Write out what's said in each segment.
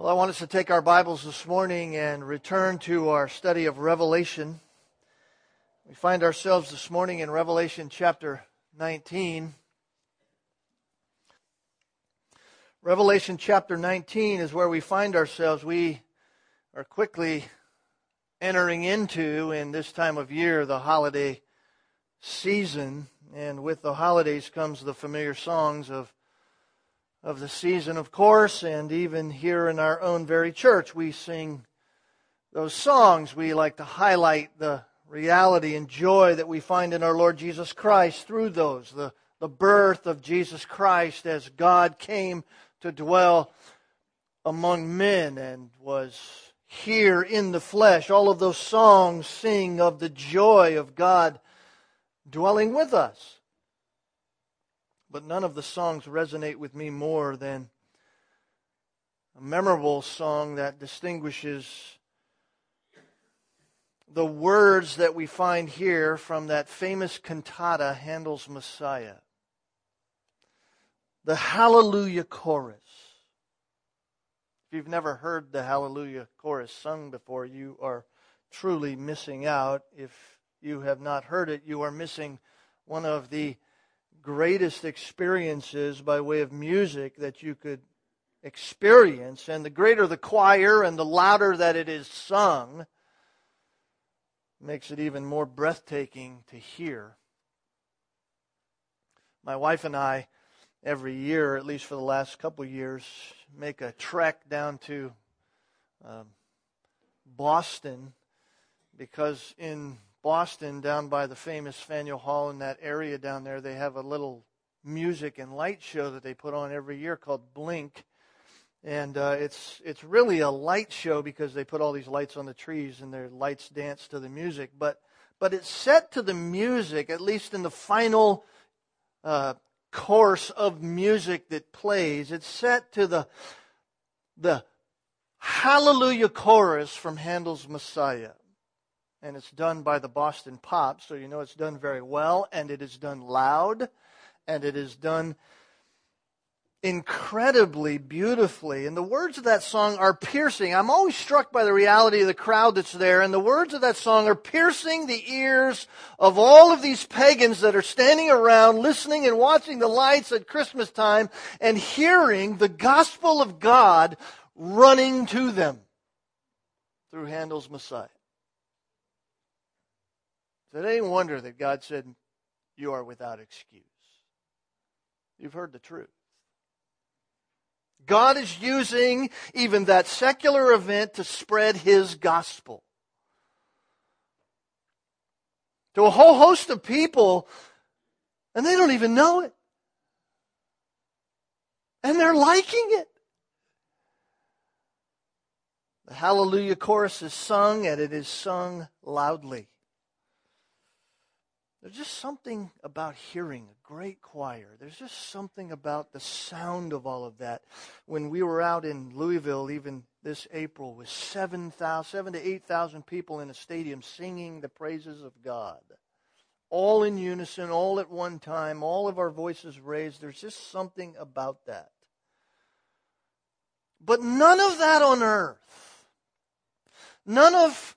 Well, I want us to take our Bibles this morning and return to our study of Revelation. We find ourselves this morning in Revelation chapter 19. Revelation chapter 19 is where we find ourselves. We are quickly entering into, in this time of year, the holiday season. And with the holidays comes the familiar songs of of the season, of course, and even here in our own very church, we sing those songs. We like to highlight the reality and joy that we find in our Lord Jesus Christ through those. The, the birth of Jesus Christ as God came to dwell among men and was here in the flesh. All of those songs sing of the joy of God dwelling with us. But none of the songs resonate with me more than a memorable song that distinguishes the words that we find here from that famous cantata, Handel's Messiah. The Hallelujah Chorus. If you've never heard the Hallelujah Chorus sung before, you are truly missing out. If you have not heard it, you are missing one of the greatest experiences by way of music that you could experience. And the greater the choir and the louder that it is sung, makes it even more breathtaking to hear. My wife and I, every year, at least for the last couple of years, make a trek down to um, Boston because in Boston, down by the famous Faneuil Hall in that area down there, they have a little music and light show that they put on every year called Blink. And uh, it's it's really a light show because they put all these lights on the trees and their lights dance to the music. But but it's set to the music, at least in the final uh, course of music that plays. It's set to the the Hallelujah chorus from Handel's Messiah and it's done by the Boston Pops, so you know it's done very well, and it is done loud, and it is done incredibly beautifully. And the words of that song are piercing. I'm always struck by the reality of the crowd that's there, and the words of that song are piercing the ears of all of these pagans that are standing around listening and watching the lights at Christmas time and hearing the gospel of God running to them through Handel's Messiah. Is it any wonder that God said, You are without excuse? You've heard the truth. God is using even that secular event to spread his gospel. To a whole host of people, and they don't even know it. And they're liking it. The Hallelujah chorus is sung, and it is sung loudly. There's just something about hearing a great choir. There's just something about the sound of all of that. When we were out in Louisville, even this April, with 7,000, 7 to 8,000 people in a stadium singing the praises of God, all in unison, all at one time, all of our voices raised. There's just something about that. But none of that on earth. None of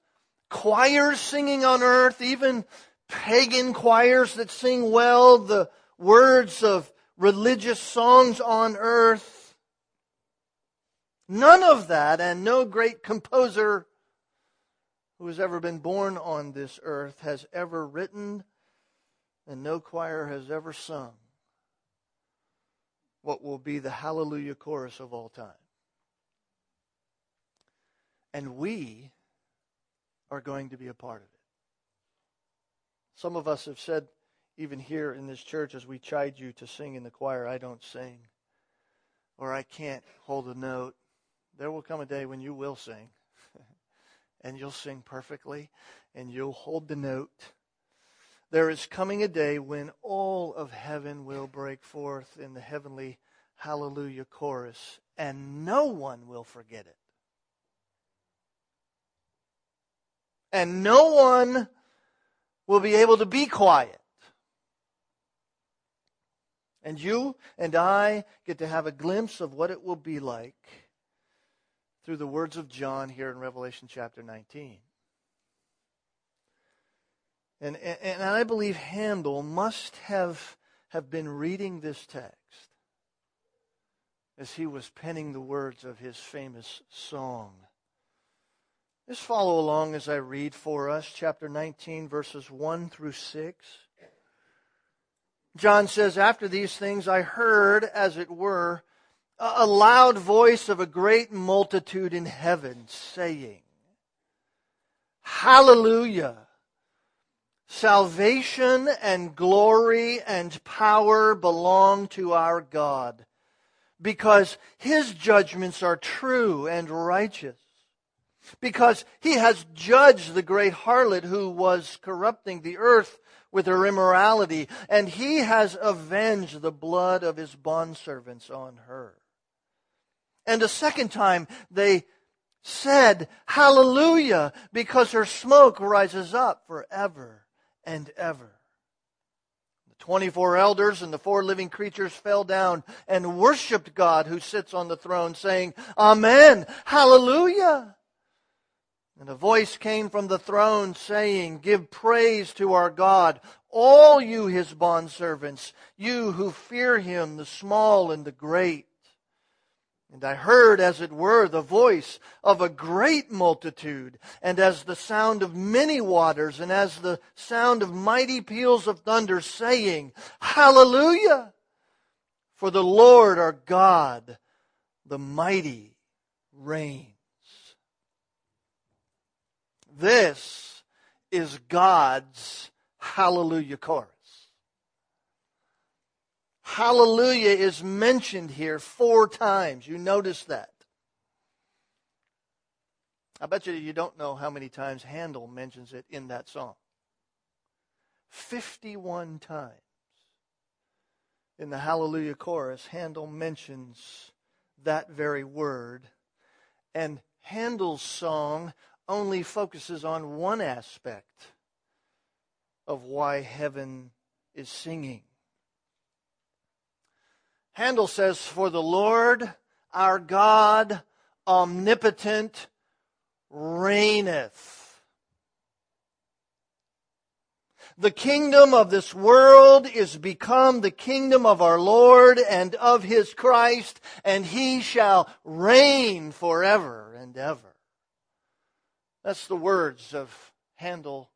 choirs singing on earth, even pagan choirs that sing well the words of religious songs on earth. None of that, and no great composer who has ever been born on this earth has ever written, and no choir has ever sung what will be the hallelujah chorus of all time. And we are going to be a part of it. Some of us have said, even here in this church, as we chide you to sing in the choir, I don't sing, or I can't hold a note. There will come a day when you will sing, and you'll sing perfectly, and you'll hold the note. There is coming a day when all of heaven will break forth in the heavenly hallelujah chorus, and no one will forget it. And no one will be able to be quiet. And you and I get to have a glimpse of what it will be like through the words of John here in Revelation chapter 19. And, and, and I believe Handel must have, have been reading this text as he was penning the words of his famous song. Just follow along as I read for us, chapter 19, verses 1 through 6. John says, After these things I heard, as it were, a loud voice of a great multitude in heaven saying, Hallelujah! Salvation and glory and power belong to our God, because his judgments are true and righteous. Because he has judged the great harlot who was corrupting the earth with her immorality, and he has avenged the blood of his bondservants on her. And a second time they said, Hallelujah, because her smoke rises up forever and ever. The 24 elders and the four living creatures fell down and worshiped God who sits on the throne, saying, Amen, Hallelujah. And a voice came from the throne saying, Give praise to our God, all you his bondservants, you who fear him, the small and the great. And I heard, as it were, the voice of a great multitude, and as the sound of many waters, and as the sound of mighty peals of thunder, saying, Hallelujah! For the Lord our God, the mighty, reigns. This is God's hallelujah chorus. Hallelujah is mentioned here four times. You notice that. I bet you you don't know how many times Handel mentions it in that song. 51 times. In the Hallelujah chorus, Handel mentions that very word. And Handel's song only focuses on one aspect of why heaven is singing. Handel says, For the Lord our God omnipotent reigneth. The kingdom of this world is become the kingdom of our Lord and of his Christ, and he shall reign forever and ever. That's the words of Handel,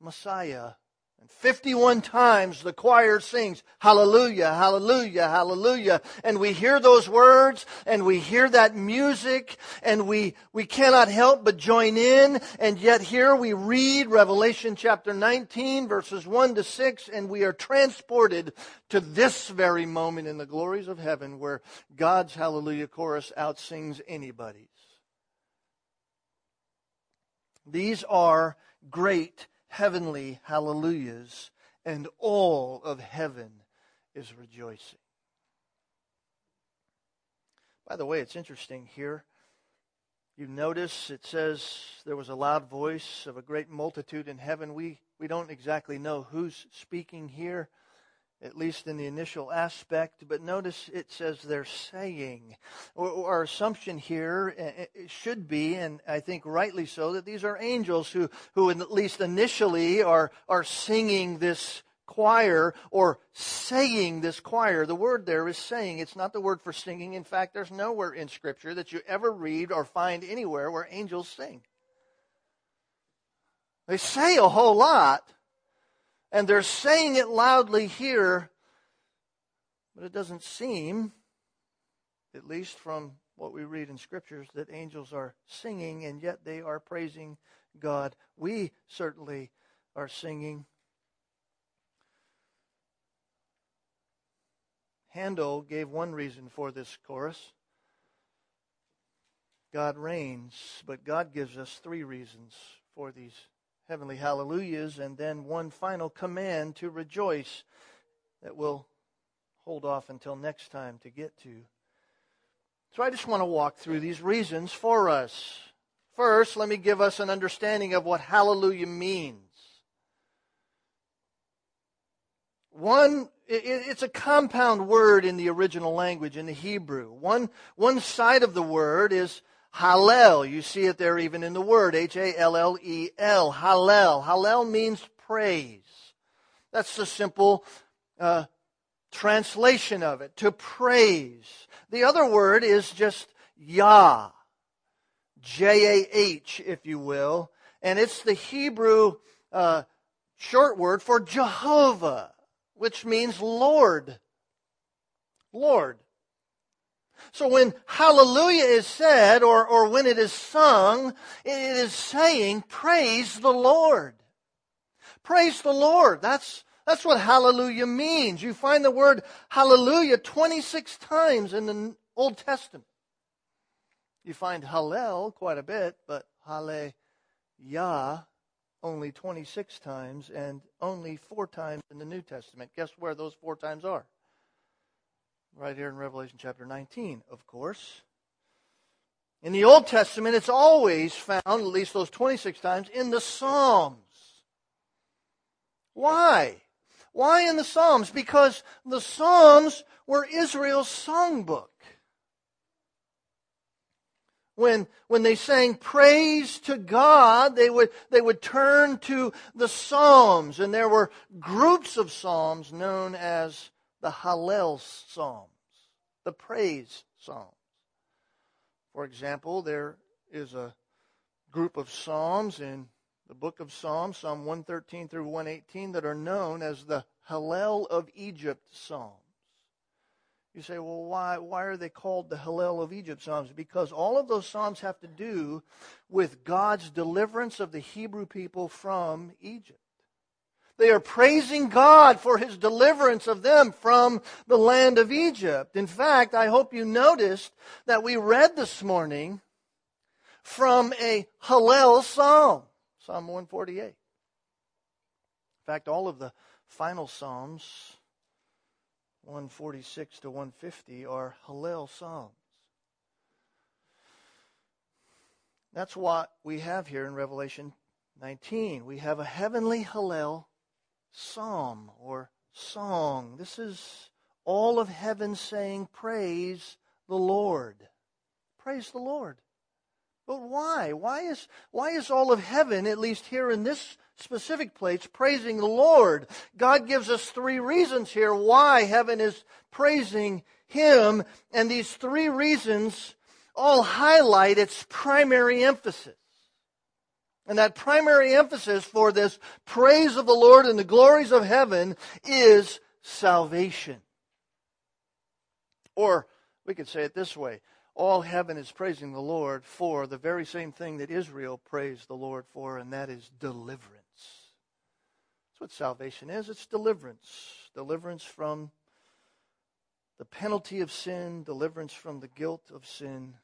Messiah. And 51 times the choir sings, Hallelujah, Hallelujah, Hallelujah. And we hear those words and we hear that music and we, we cannot help but join in. And yet here we read Revelation chapter 19 verses 1 to 6 and we are transported to this very moment in the glories of heaven where God's Hallelujah chorus outsings anybody's. These are great heavenly hallelujahs, and all of heaven is rejoicing. By the way, it's interesting here. You notice it says there was a loud voice of a great multitude in heaven. We, we don't exactly know who's speaking here at least in the initial aspect, but notice it says they're saying. Our assumption here eh, eh, should be, and I think rightly so, that these are angels who, who at least initially are, are singing this choir or saying this choir. The word there is saying. It's not the word for singing. In fact, there's nowhere in Scripture that you ever read or find anywhere where angels sing. They say a whole lot, and they're saying it loudly here, but it doesn't seem, at least from what we read in scriptures, that angels are singing and yet they are praising God. We certainly are singing. Handel gave one reason for this chorus. God reigns, but God gives us three reasons for these heavenly hallelujahs, and then one final command to rejoice that we'll hold off until next time to get to. So I just want to walk through these reasons for us. First, let me give us an understanding of what hallelujah means. One, it's a compound word in the original language, in the Hebrew. One, one side of the word is Hallel. You see it there even in the word, H-A-L-L-E-L, Hallel. Hallel means praise. That's the simple uh, translation of it, to praise. The other word is just Yah, J-A-H, if you will, and it's the Hebrew uh, short word for Jehovah, which means Lord. Lord. So when hallelujah is said, or, or when it is sung, it is saying, praise the Lord. Praise the Lord. That's, that's what hallelujah means. You find the word hallelujah 26 times in the Old Testament. You find hallel quite a bit, but hallelujah only 26 times and only four times in the New Testament. Guess where those four times are? Right here in Revelation chapter 19, of course. In the Old Testament, it's always found, at least those 26 times, in the Psalms. Why? Why in the Psalms? Because the Psalms were Israel's songbook when, when they sang praise to God, they would, they would turn to the Psalms, and there were groups of Psalms known as the Hallel Psalms, the praise Psalms. For example, there is a group of Psalms in the book of Psalms, Psalm 113 through 118, that are known as the Hallel of Egypt Psalms. You say, well, why, why are they called the Hallel of Egypt Psalms? Because all of those Psalms have to do with God's deliverance of the Hebrew people from Egypt. They are praising God for his deliverance of them from the land of Egypt. In fact, I hope you noticed that we read this morning from a Hallel Psalm, Psalm 148. In fact, all of the final Psalms 146 to 150 are Hallel Psalms. That's what we have here in Revelation 19. We have a heavenly Hallel psalm or song. This is all of heaven saying, Praise the Lord. Praise the Lord. But why? Why is, why is all of heaven, at least here in this specific place, praising the Lord? God gives us three reasons here why heaven is praising Him, and these three reasons all highlight its primary emphasis. And that primary emphasis for this praise of the Lord and the glories of heaven is salvation. Or we could say it this way all heaven is praising the Lord for the very same thing that Israel praised the Lord for, and that is deliverance. That's what salvation is it's deliverance. Deliverance from the penalty of sin, deliverance from the guilt of sin.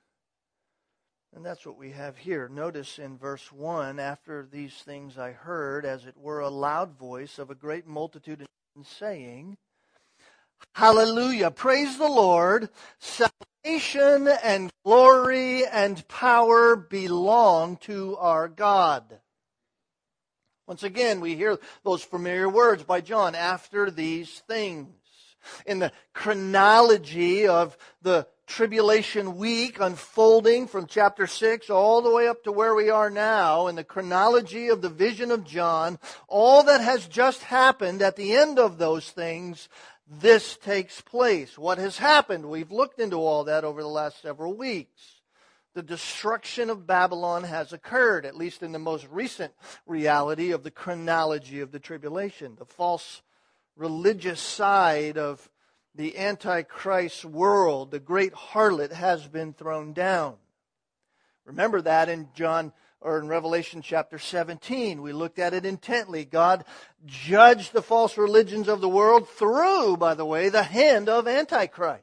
And that's what we have here. Notice in verse 1 after these things I heard, as it were, a loud voice of a great multitude saying, Hallelujah, praise the Lord. Salvation and glory and power belong to our God. Once again, we hear those familiar words by John after these things. In the chronology of the tribulation week unfolding from chapter 6 all the way up to where we are now, in the chronology of the vision of John, all that has just happened at the end of those things this takes place. What has happened? We've looked into all that over the last several weeks. The destruction of Babylon has occurred, at least in the most recent reality of the chronology of the tribulation. The false religious side of the Antichrist world, the great harlot, has been thrown down. Remember that in John or in Revelation chapter 17. We looked at it intently. God judged the false religions of the world through, by the way, the hand of Antichrist.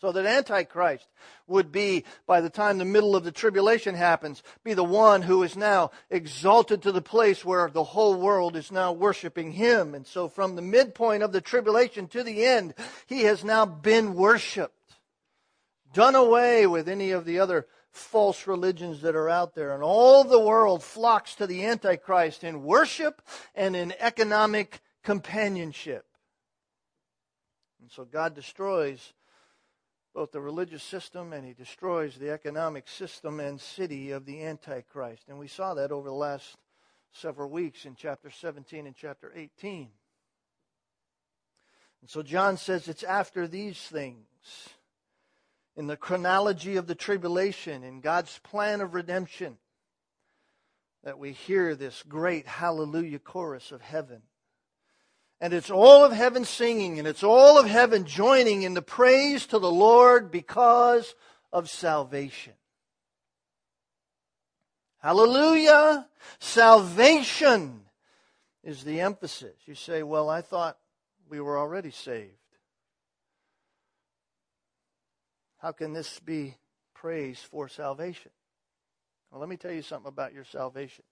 So that Antichrist would be, by the time the middle of the tribulation happens, be the one who is now exalted to the place where the whole world is now worshiping him. And so from the midpoint of the tribulation to the end, he has now been worshiped. Done away with any of the other false religions that are out there. And all the world flocks to the Antichrist in worship and in economic companionship. And so God destroys both the religious system and he destroys the economic system and city of the Antichrist. And we saw that over the last several weeks in chapter 17 and chapter 18. And so John says it's after these things, in the chronology of the tribulation, in God's plan of redemption, that we hear this great hallelujah chorus of heaven. And it's all of heaven singing, and it's all of heaven joining in the praise to the Lord because of salvation. Hallelujah! Salvation is the emphasis. You say, well, I thought we were already saved. How can this be praise for salvation? Well, let me tell you something about your salvation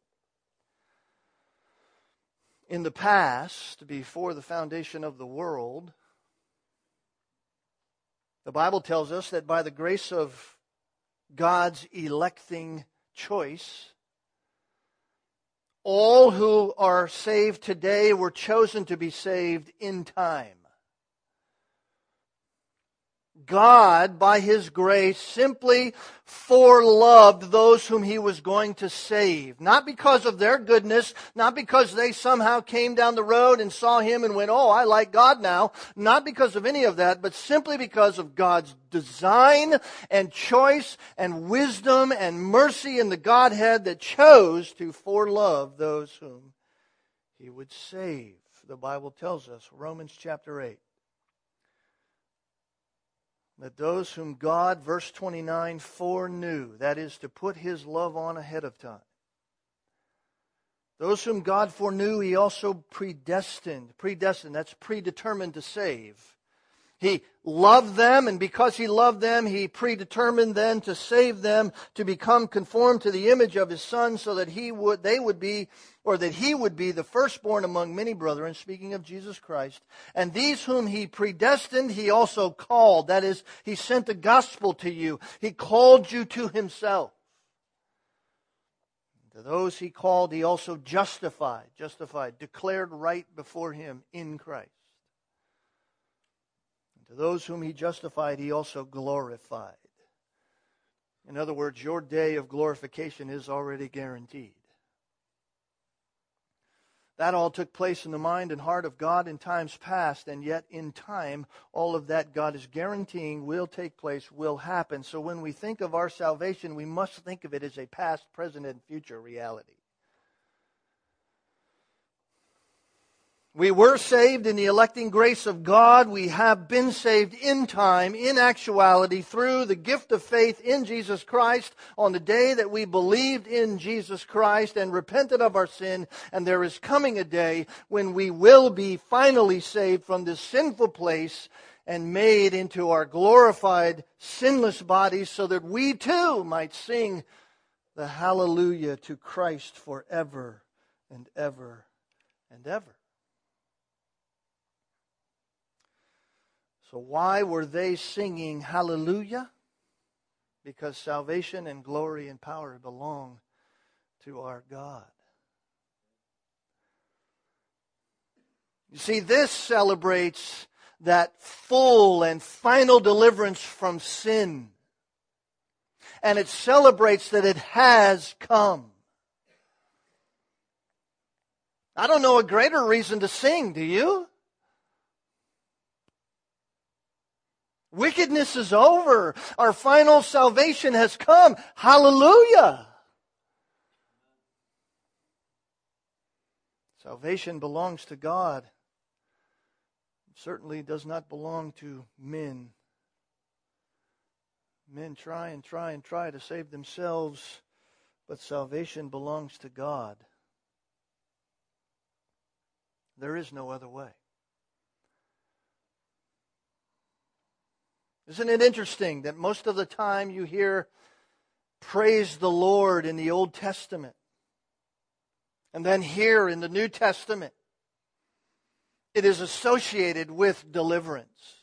in the past, before the foundation of the world, the Bible tells us that by the grace of God's electing choice, all who are saved today were chosen to be saved in time. God, by His grace, simply foreloved those whom He was going to save. Not because of their goodness, not because they somehow came down the road and saw Him and went, oh, I like God now. Not because of any of that, but simply because of God's design and choice and wisdom and mercy in the Godhead that chose to forelove those whom He would save. The Bible tells us, Romans chapter 8 that those whom God, verse 29, foreknew, that is, to put his love on ahead of time, those whom God foreknew, he also predestined. Predestined, that's predetermined to save. He loved them, and because he loved them, he predetermined then to save them, to become conformed to the image of his son, so that he would, they would be, or that he would be the firstborn among many brethren, speaking of Jesus Christ. And these whom he predestined, he also called. That is, he sent the gospel to you. He called you to himself. To those he called, he also justified, justified, declared right before him in Christ. To those whom he justified, he also glorified. In other words, your day of glorification is already guaranteed. That all took place in the mind and heart of God in times past, and yet in time, all of that God is guaranteeing will take place, will happen. So when we think of our salvation, we must think of it as a past, present, and future reality. We were saved in the electing grace of God. We have been saved in time, in actuality, through the gift of faith in Jesus Christ on the day that we believed in Jesus Christ and repented of our sin. And there is coming a day when we will be finally saved from this sinful place and made into our glorified, sinless bodies so that we too might sing the hallelujah to Christ forever and ever and ever. So, why were they singing hallelujah? Because salvation and glory and power belong to our God. You see, this celebrates that full and final deliverance from sin. And it celebrates that it has come. I don't know a greater reason to sing, do you? Wickedness is over. Our final salvation has come. Hallelujah. Salvation belongs to God. It certainly does not belong to men. Men try and try and try to save themselves, but salvation belongs to God. There is no other way. Isn't it interesting that most of the time you hear praise the Lord in the Old Testament? And then here in the New Testament, it is associated with deliverance.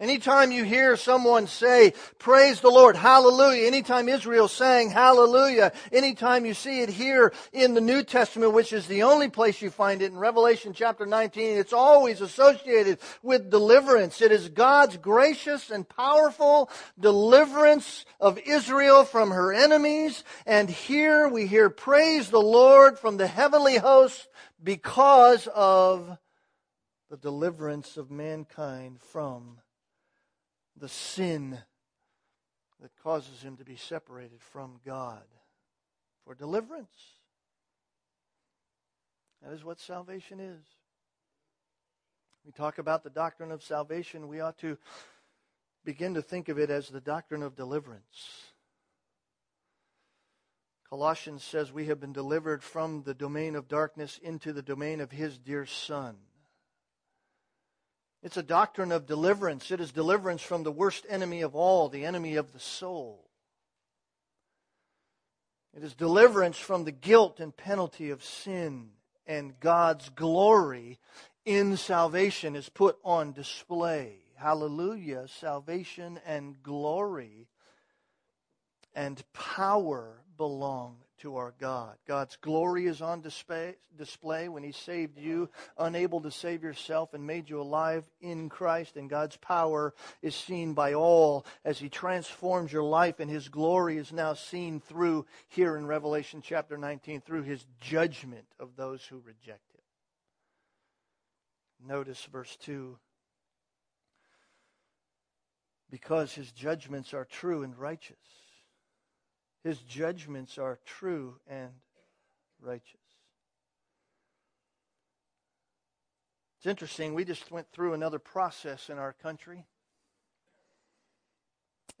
Anytime you hear someone say, praise the Lord, hallelujah, anytime Israel sang hallelujah, anytime you see it here in the New Testament, which is the only place you find it in Revelation chapter 19, it's always associated with deliverance. It is God's gracious and powerful deliverance of Israel from her enemies. And here we hear praise the Lord from the heavenly host because of the deliverance of mankind from the sin that causes him to be separated from God for deliverance. That is what salvation is. We talk about the doctrine of salvation, we ought to begin to think of it as the doctrine of deliverance. Colossians says we have been delivered from the domain of darkness into the domain of his dear Son. It's a doctrine of deliverance. It is deliverance from the worst enemy of all, the enemy of the soul. It is deliverance from the guilt and penalty of sin, and God's glory in salvation is put on display. Hallelujah. Salvation and glory and power belong to our God. God's glory is on display, display when He saved you, unable to save yourself, and made you alive in Christ. And God's power is seen by all as He transforms your life, and His glory is now seen through here in Revelation chapter 19 through His judgment of those who reject Him. Notice verse 2 because His judgments are true and righteous. His judgments are true and righteous. It's interesting, we just went through another process in our country,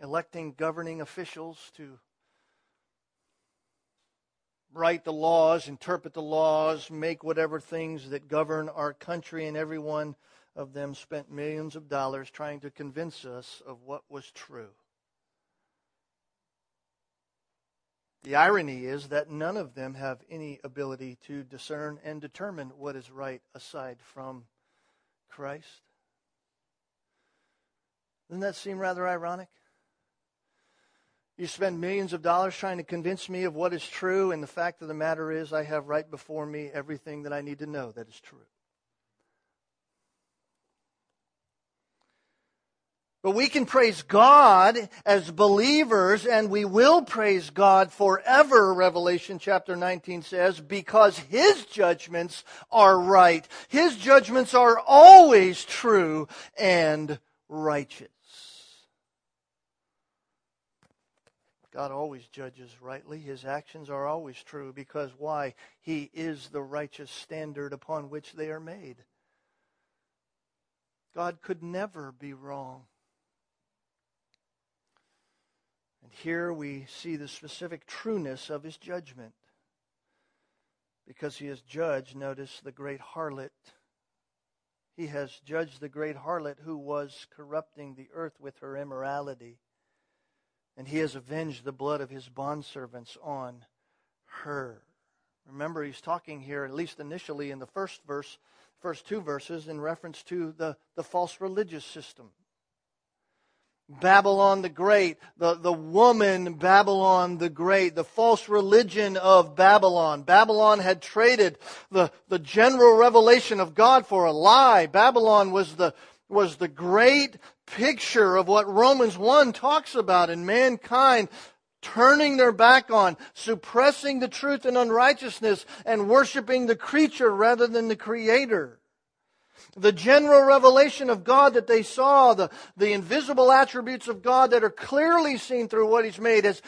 electing governing officials to write the laws, interpret the laws, make whatever things that govern our country, and every one of them spent millions of dollars trying to convince us of what was true. The irony is that none of them have any ability to discern and determine what is right aside from Christ. Doesn't that seem rather ironic? You spend millions of dollars trying to convince me of what is true, and the fact of the matter is, I have right before me everything that I need to know that is true. But we can praise God as believers, and we will praise God forever, Revelation chapter 19 says, because His judgments are right. His judgments are always true and righteous. God always judges rightly. His actions are always true because why? He is the righteous standard upon which they are made. God could never be wrong. And here we see the specific trueness of his judgment. Because he has judged, notice, the great harlot. He has judged the great harlot who was corrupting the earth with her immorality. And he has avenged the blood of his bondservants on her. Remember, he's talking here, at least initially in the first verse, first two verses, in reference to the, the false religious system. Babylon the Great, the, the woman Babylon the Great, the false religion of Babylon. Babylon had traded the, the general revelation of God for a lie. Babylon was the, was the great picture of what Romans 1 talks about in mankind turning their back on, suppressing the truth and unrighteousness, and worshiping the creature rather than the creator the general revelation of God that they saw, the, the invisible attributes of God that are clearly seen through what He's made, has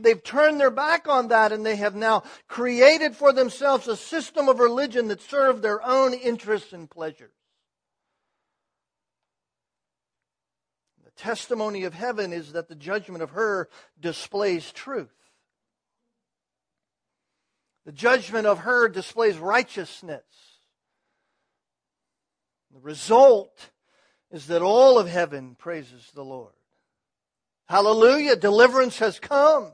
they've turned their back on that and they have now created for themselves a system of religion that served their own interests and pleasures. The testimony of heaven is that the judgment of her displays truth. The judgment of her displays righteousness. The result is that all of heaven praises the Lord. Hallelujah, deliverance has come.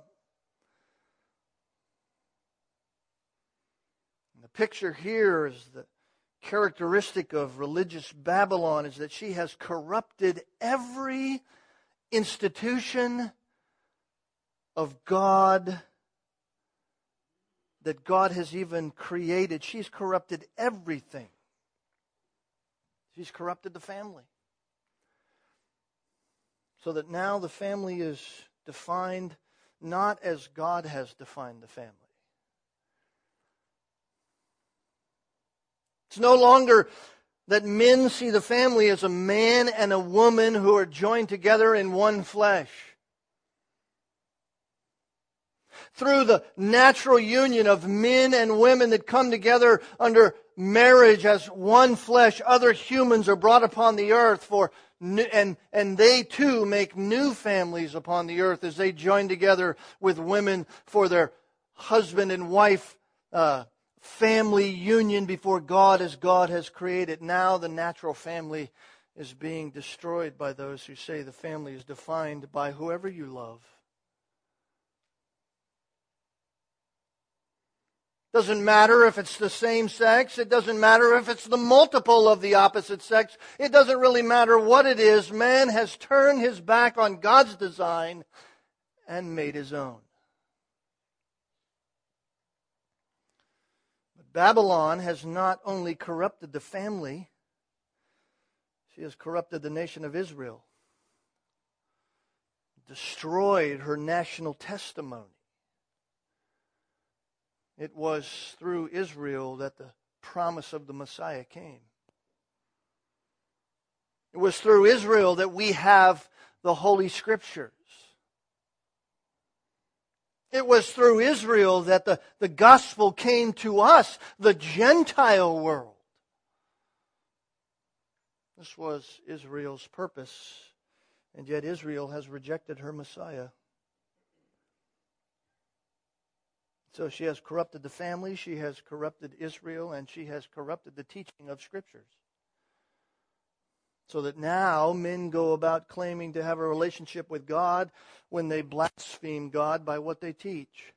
And the picture here is the characteristic of religious Babylon is that she has corrupted every institution of God that God has even created. She's corrupted everything. She's corrupted the family. So that now the family is defined not as God has defined the family. It's no longer that men see the family as a man and a woman who are joined together in one flesh. Through the natural union of men and women that come together under marriage as one flesh, other humans are brought upon the earth for and, and they too make new families upon the earth as they join together with women for their husband and wife uh, family union before God as God has created. Now the natural family is being destroyed by those who say the family is defined by whoever you love. Doesn't matter if it's the same sex. It doesn't matter if it's the multiple of the opposite sex. It doesn't really matter what it is. Man has turned his back on God's design and made his own. But Babylon has not only corrupted the family, she has corrupted the nation of Israel, destroyed her national testimony. It was through Israel that the promise of the Messiah came. It was through Israel that we have the Holy Scriptures. It was through Israel that the, the gospel came to us, the Gentile world. This was Israel's purpose, and yet Israel has rejected her Messiah. So she has corrupted the family, she has corrupted Israel, and she has corrupted the teaching of Scriptures. So that now men go about claiming to have a relationship with God when they blaspheme God by what they teach.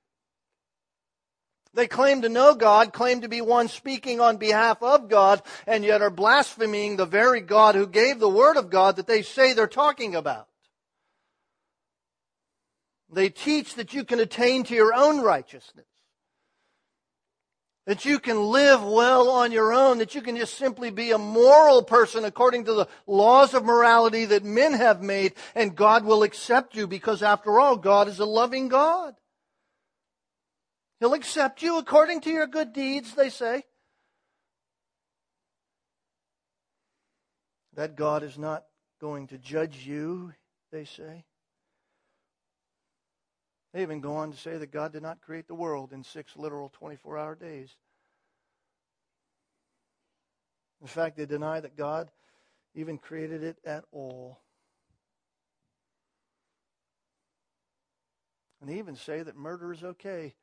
They claim to know God, claim to be one speaking on behalf of God, and yet are blaspheming the very God who gave the Word of God that they say they're talking about. They teach that you can attain to your own righteousness. That you can live well on your own, that you can just simply be a moral person according to the laws of morality that men have made, and God will accept you because, after all, God is a loving God. He'll accept you according to your good deeds, they say. That God is not going to judge you, they say. They even go on to say that God did not create the world in six literal 24 hour days. In fact, they deny that God even created it at all. And they even say that murder is okay.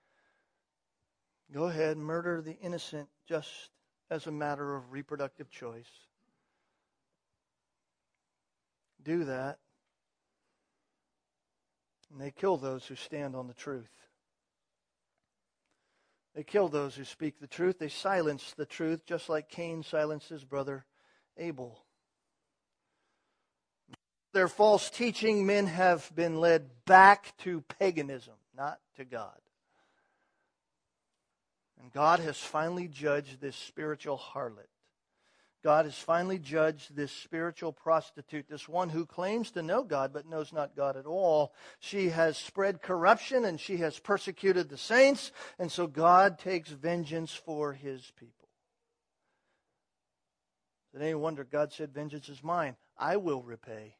Go ahead, murder the innocent just as a matter of reproductive choice. Do that and they kill those who stand on the truth. They kill those who speak the truth. They silence the truth, just like Cain silenced his brother Abel. Their false teaching, men have been led back to paganism, not to God. And God has finally judged this spiritual harlot. God has finally judged this spiritual prostitute, this one who claims to know God but knows not God at all. She has spread corruption and she has persecuted the saints, and so God takes vengeance for his people. It any wonder God said, Vengeance is mine? I will repay.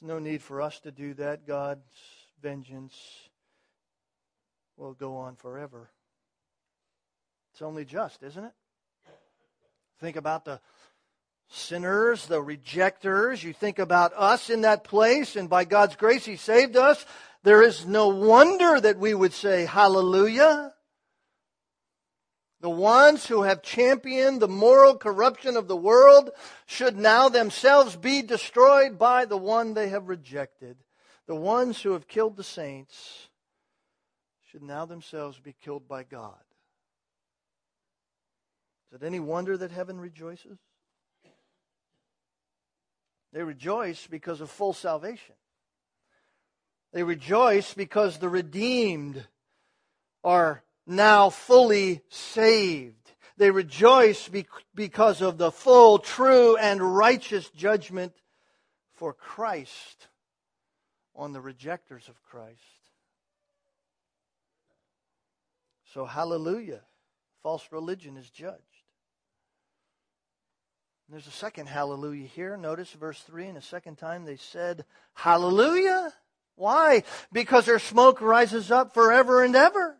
There's no need for us to do that. God's vengeance will go on forever. It's only just, isn't it? Think about the sinners, the rejectors. You think about us in that place, and by God's grace, He saved us. There is no wonder that we would say, Hallelujah. The ones who have championed the moral corruption of the world should now themselves be destroyed by the one they have rejected. The ones who have killed the saints should now themselves be killed by God. Is it any wonder that heaven rejoices? They rejoice because of full salvation. They rejoice because the redeemed are now fully saved. They rejoice because of the full, true, and righteous judgment for Christ on the rejectors of Christ. So, hallelujah. False religion is judged. There's a second hallelujah here. Notice verse 3 and a second time they said, Hallelujah. Why? Because their smoke rises up forever and ever.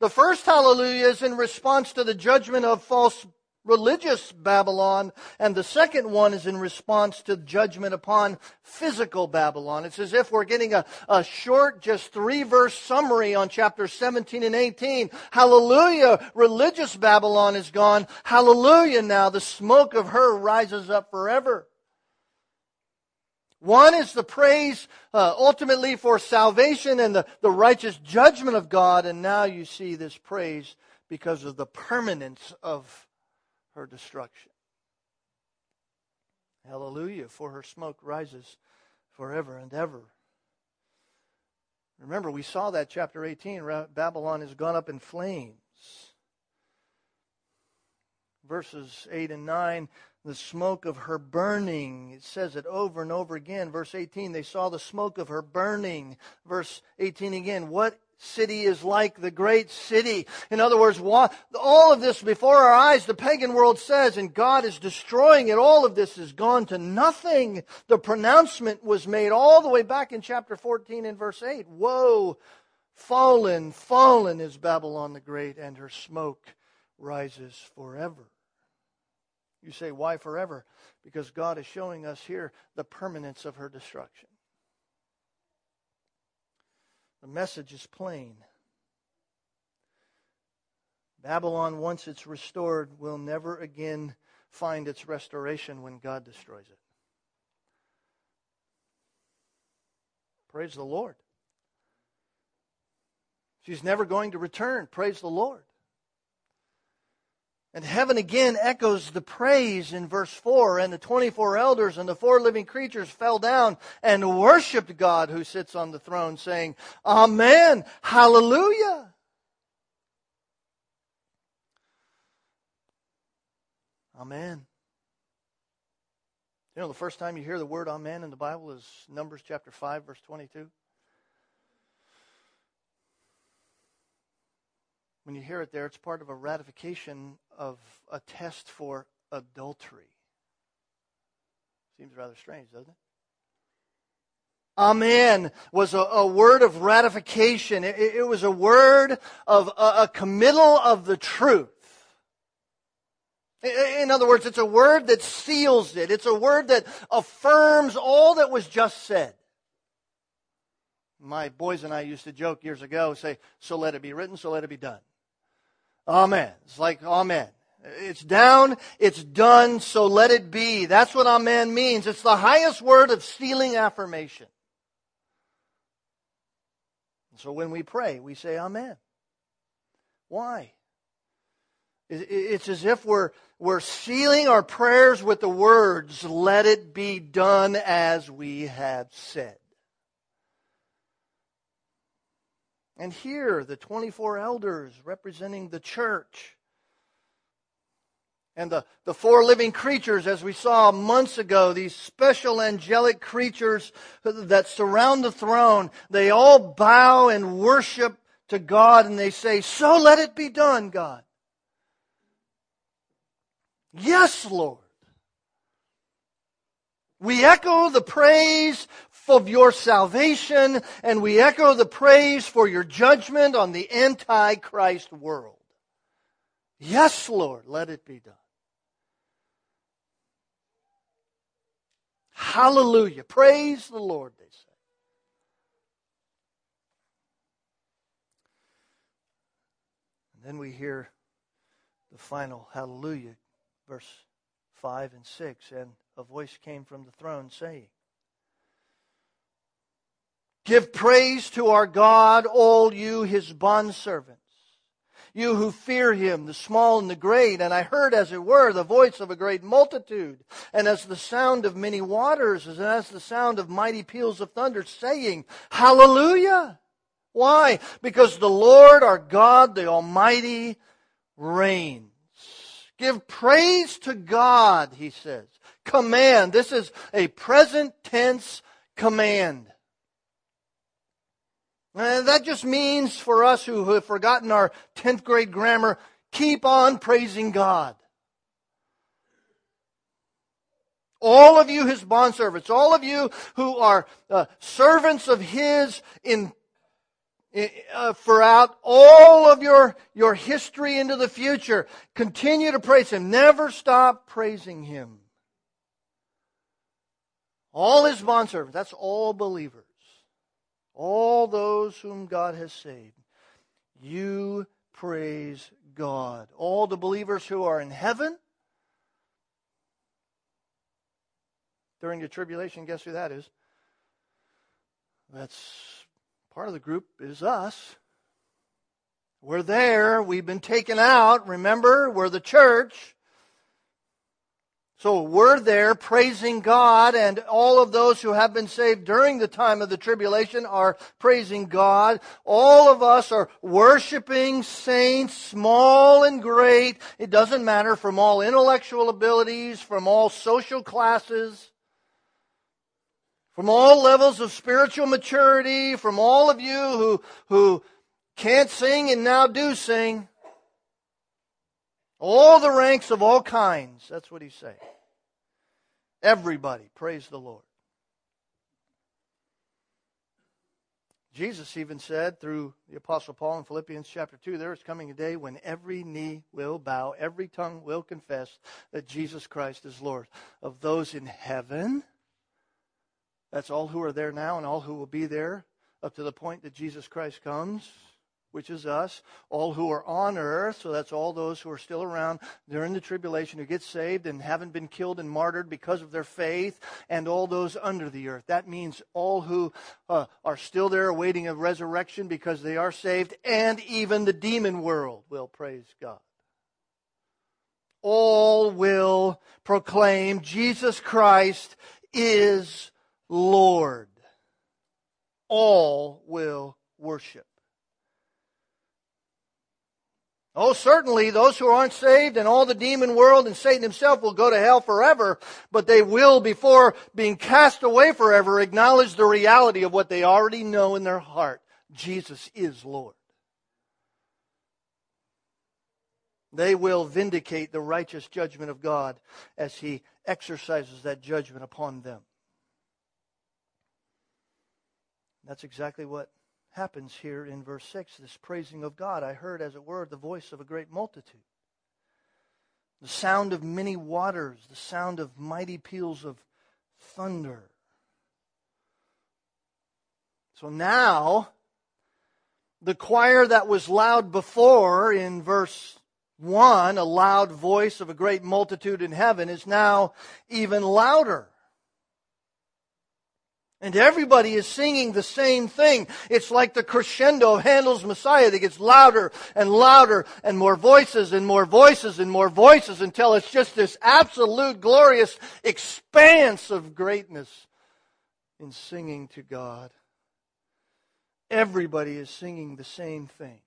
The first hallelujah is in response to the judgment of false religious Babylon, and the second one is in response to judgment upon physical Babylon. It's as if we're getting a, a short, just three verse summary on chapter 17 and 18. Hallelujah, religious Babylon is gone. Hallelujah, now the smoke of her rises up forever. One is the praise uh, ultimately for salvation and the, the righteous judgment of God, and now you see this praise because of the permanence of her destruction. Hallelujah, for her smoke rises forever and ever. Remember, we saw that chapter 18. Babylon has gone up in flames. Verses 8 and 9 the smoke of her burning. It says it over and over again. Verse 18, they saw the smoke of her burning. Verse 18 again, what city is like the great city? In other words, all of this before our eyes, the pagan world says, and God is destroying it. All of this has gone to nothing. The pronouncement was made all the way back in chapter 14 and verse 8. Woe, fallen, fallen is Babylon the Great, and her smoke rises forever. You say, why forever? Because God is showing us here the permanence of her destruction. The message is plain. Babylon, once it's restored, will never again find its restoration when God destroys it. Praise the Lord. She's never going to return. Praise the Lord. And heaven again echoes the praise in verse 4. And the 24 elders and the four living creatures fell down and worshiped God who sits on the throne, saying, Amen, hallelujah. Amen. You know, the first time you hear the word Amen in the Bible is Numbers chapter 5, verse 22. When you hear it there, it's part of a ratification of a test for adultery. Seems rather strange, doesn't it? Amen was a, a word of ratification. It, it, was a word of a, a committal of the truth. In other words, it's a word that seals it. It's a word that affirms all that was just said. My boys and I used to joke years ago, say, so let it be written, so let it be done. Amen. It's like Amen. It's down, it's done, so let it be. That's what Amen means. It's the highest word of sealing affirmation. So when we pray, we say Amen. Why? It's as if we're, we're sealing our prayers with the words, let it be done as we have said. And here, the 24 elders representing the church and the, the four living creatures, as we saw months ago, these special angelic creatures that surround the throne, they all bow and worship to God and they say, So let it be done, God. Yes, Lord. We echo the praise of your salvation, and we echo the praise for your judgment on the Antichrist world. Yes, Lord, let it be done. Hallelujah. Praise the Lord, they say. And then we hear the final hallelujah, verse 5 and 6. And a voice came from the throne saying, Give praise to our God, all you his bondservants you who fear him, the small and the great. And I heard, as it were, the voice of a great multitude, and as the sound of many waters, and as the sound of mighty peals of thunder, saying, Hallelujah! Why? Because the Lord our God, the Almighty, reigns. Give praise to God, he says. Command. This is a present tense command. And that just means for us who have forgotten our 10th grade grammar, keep on praising God. All of you, his bondservants, all of you who are uh, servants of his in, in uh, throughout all of your, your history into the future, continue to praise him. Never stop praising him. All his bondservants, that's all believers all those whom God has saved. You praise God. All the believers who are in heaven during the tribulation, guess who that is? That's part of the group is us. We're there. We've been taken out. Remember, we're the church. So we're there praising God, and all of those who have been saved during the time of the tribulation are praising God. All of us are worshiping saints, small and great. It doesn't matter from all intellectual abilities, from all social classes, from all levels of spiritual maturity, from all of you who, who can't sing and now do sing. All the ranks of all kinds. That's what he's saying. Everybody. Praise the Lord. Jesus even said through the Apostle Paul in Philippians chapter 2 there is coming a day when every knee will bow, every tongue will confess that Jesus Christ is Lord. Of those in heaven, that's all who are there now and all who will be there up to the point that Jesus Christ comes which is us, all who are on earth, so that's all those who are still around during the tribulation who get saved and haven't been killed and martyred because of their faith, and all those under the earth. That means all who uh, are still there awaiting a resurrection because they are saved, and even the demon world will praise God. All will proclaim Jesus Christ is Lord. All will worship. Oh, certainly those who aren't saved and all the demon world and Satan himself will go to hell forever, but they will, before being cast away forever, acknowledge the reality of what they already know in their heart. Jesus is Lord. They will vindicate the righteous judgment of God as he exercises that judgment upon them. That's exactly what happens here in verse 6 this praising of God. I heard, as it were, the voice of a great multitude, the sound of many waters, the sound of mighty peals of thunder. So now, the choir that was loud before in verse 1, a loud voice of a great multitude in heaven, is now even louder. And everybody is singing the same thing. It's like the crescendo of Handel's Messiah that gets louder and louder and more voices and more voices and more voices until it's just this absolute glorious expanse of greatness in singing to God. Everybody is singing the same thing.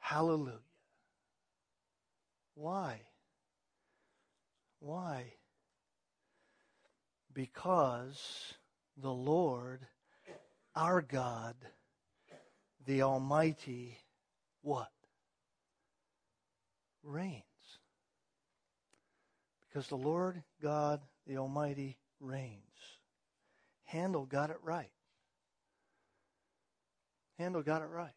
Hallelujah. Why? Why? Because the Lord, our God, the Almighty, what? Reigns. Because the Lord God, the Almighty, reigns. Handel got it right. Handel got it right.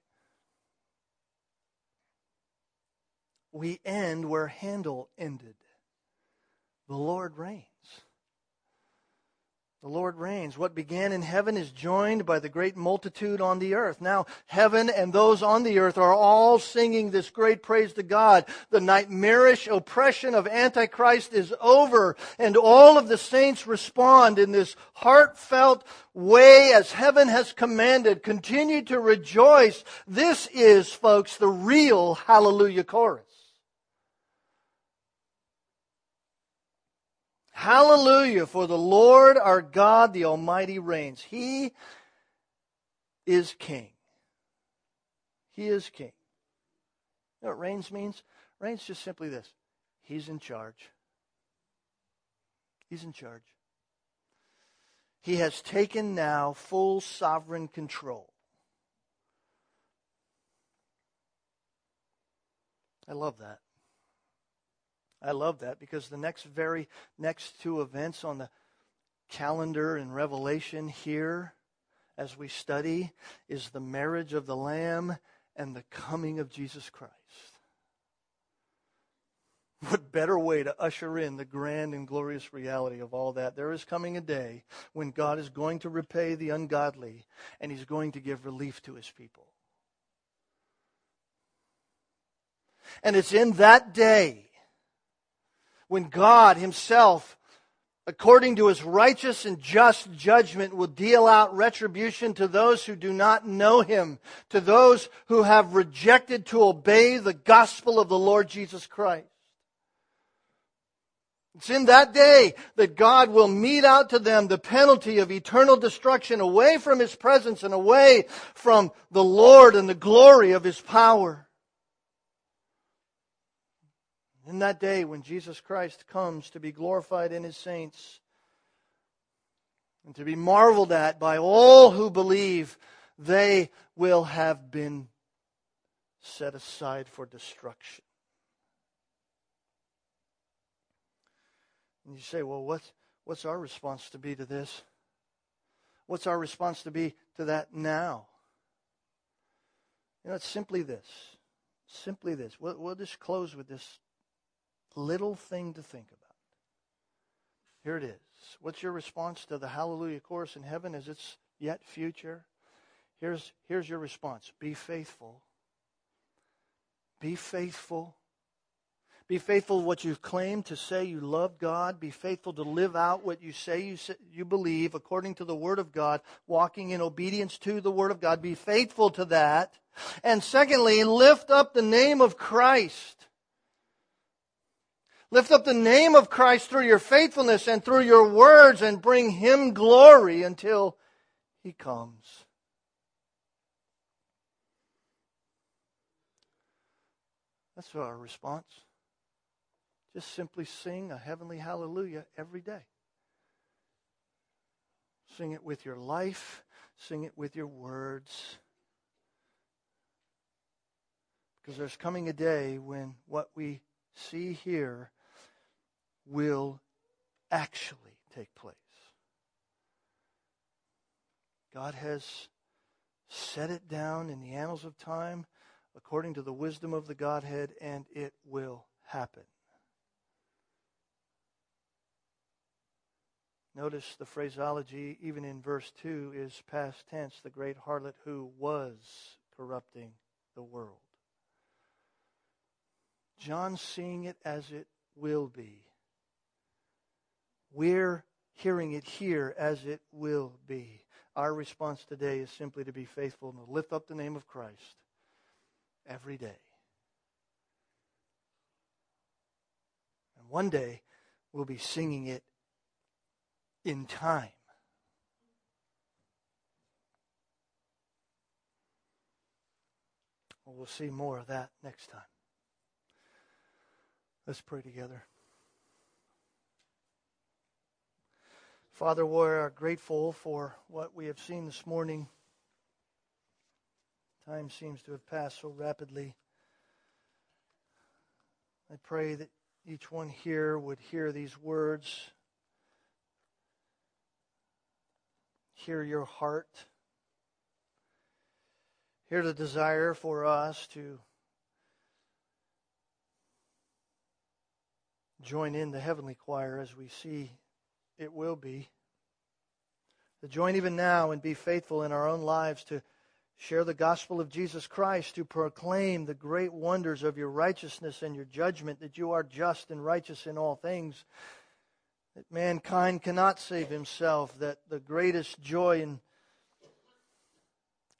We end where Handel ended. The Lord reigns. The Lord reigns. What began in heaven is joined by the great multitude on the earth. Now, heaven and those on the earth are all singing this great praise to God. The nightmarish oppression of Antichrist is over, and all of the saints respond in this heartfelt way as heaven has commanded. Continue to rejoice. This is, folks, the real hallelujah chorus. Hallelujah, for the Lord our God, the Almighty, reigns. He is King. He is King. You know what reigns means? Reigns just simply this He's in charge. He's in charge. He has taken now full sovereign control. I love that. I love that because the next very next two events on the calendar in Revelation here as we study is the marriage of the Lamb and the coming of Jesus Christ. What better way to usher in the grand and glorious reality of all that? There is coming a day when God is going to repay the ungodly and he's going to give relief to his people. And it's in that day when God Himself, according to His righteous and just judgment, will deal out retribution to those who do not know Him, to those who have rejected to obey the gospel of the Lord Jesus Christ. It's in that day that God will mete out to them the penalty of eternal destruction away from His presence and away from the Lord and the glory of His power. In that day when Jesus Christ comes to be glorified in his saints and to be marveled at by all who believe, they will have been set aside for destruction. And you say, well, what's, what's our response to be to this? What's our response to be to that now? You know, it's simply this. Simply this. We'll, we'll just close with this little thing to think about. Here it is. What's your response to the hallelujah chorus in heaven as it's yet future? Here's, here's your response be faithful. Be faithful. Be faithful to what you've claimed to say you love God. Be faithful to live out what you say you, say, you believe according to the Word of God, walking in obedience to the Word of God. Be faithful to that. And secondly, lift up the name of Christ. Lift up the name of Christ through your faithfulness and through your words and bring him glory until he comes. That's our response. Just simply sing a heavenly hallelujah every day. Sing it with your life, sing it with your words. Because there's coming a day when what we see here will actually take place. God has set it down in the annals of time according to the wisdom of the Godhead, and it will happen. Notice the phraseology, even in verse 2, is past tense, the great harlot who was corrupting the world. John seeing it as it will be. We're hearing it here as it will be. Our response today is simply to be faithful and to lift up the name of Christ every day. And one day, we'll be singing it in time. we'll see more of that next time. Let's pray together. Father, we are grateful for what we have seen this morning. Time seems to have passed so rapidly. I pray that each one here would hear these words, hear your heart, hear the desire for us to join in the heavenly choir as we see it will be. to join even now and be faithful in our own lives to share the gospel of Jesus Christ, to proclaim the great wonders of your righteousness and your judgment, that you are just and righteous in all things, that mankind cannot save himself, that the greatest joy and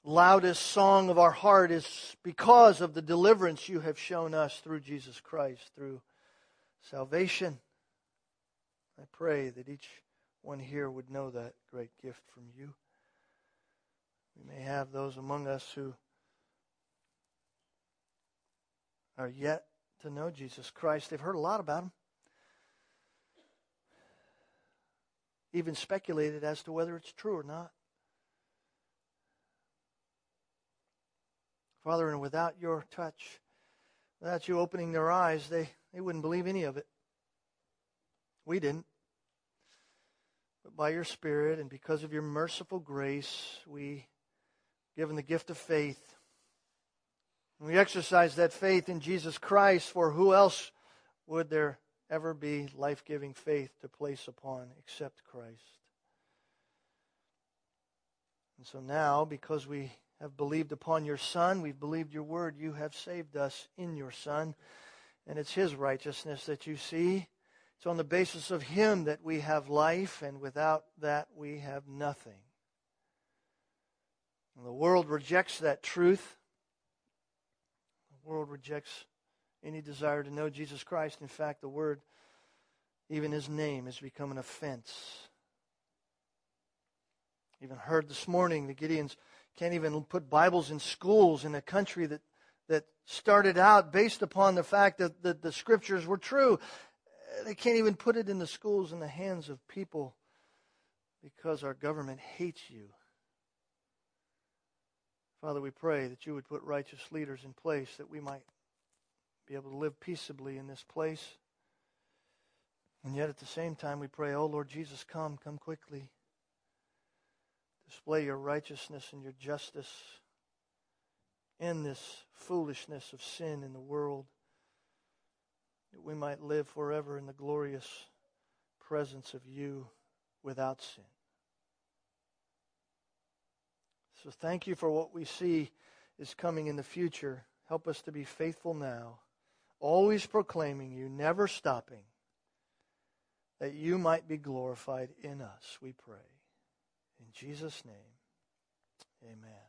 loudest song of our heart is because of the deliverance you have shown us through Jesus Christ, through salvation. I pray that each one here would know that great gift from you. We may have those among us who are yet to know Jesus Christ. They've heard a lot about him, even speculated as to whether it's true or not. Father, and without your touch, without you opening their eyes, they, they wouldn't believe any of it. We didn't. But by your Spirit and because of your merciful grace, we given the gift of faith. And we exercise that faith in Jesus Christ, for who else would there ever be life giving faith to place upon except Christ? And so now, because we have believed upon your Son, we've believed your word, you have saved us in your Son. And it's his righteousness that you see. It's on the basis of him that we have life, and without that we have nothing. And the world rejects that truth. The world rejects any desire to know Jesus Christ. In fact, the word, even his name, has become an offense. Even heard this morning the Gideons can't even put Bibles in schools in a country that, that started out based upon the fact that, that the scriptures were true. They can't even put it in the schools in the hands of people because our government hates you. Father, we pray that you would put righteous leaders in place that we might be able to live peaceably in this place. And yet at the same time, we pray, oh Lord Jesus, come, come quickly. Display your righteousness and your justice in this foolishness of sin in the world, that we might live forever in the glorious presence of you without sin. So thank you for what we see is coming in the future. Help us to be faithful now, always proclaiming you, never stopping, that you might be glorified in us, we pray. In Jesus' name, amen.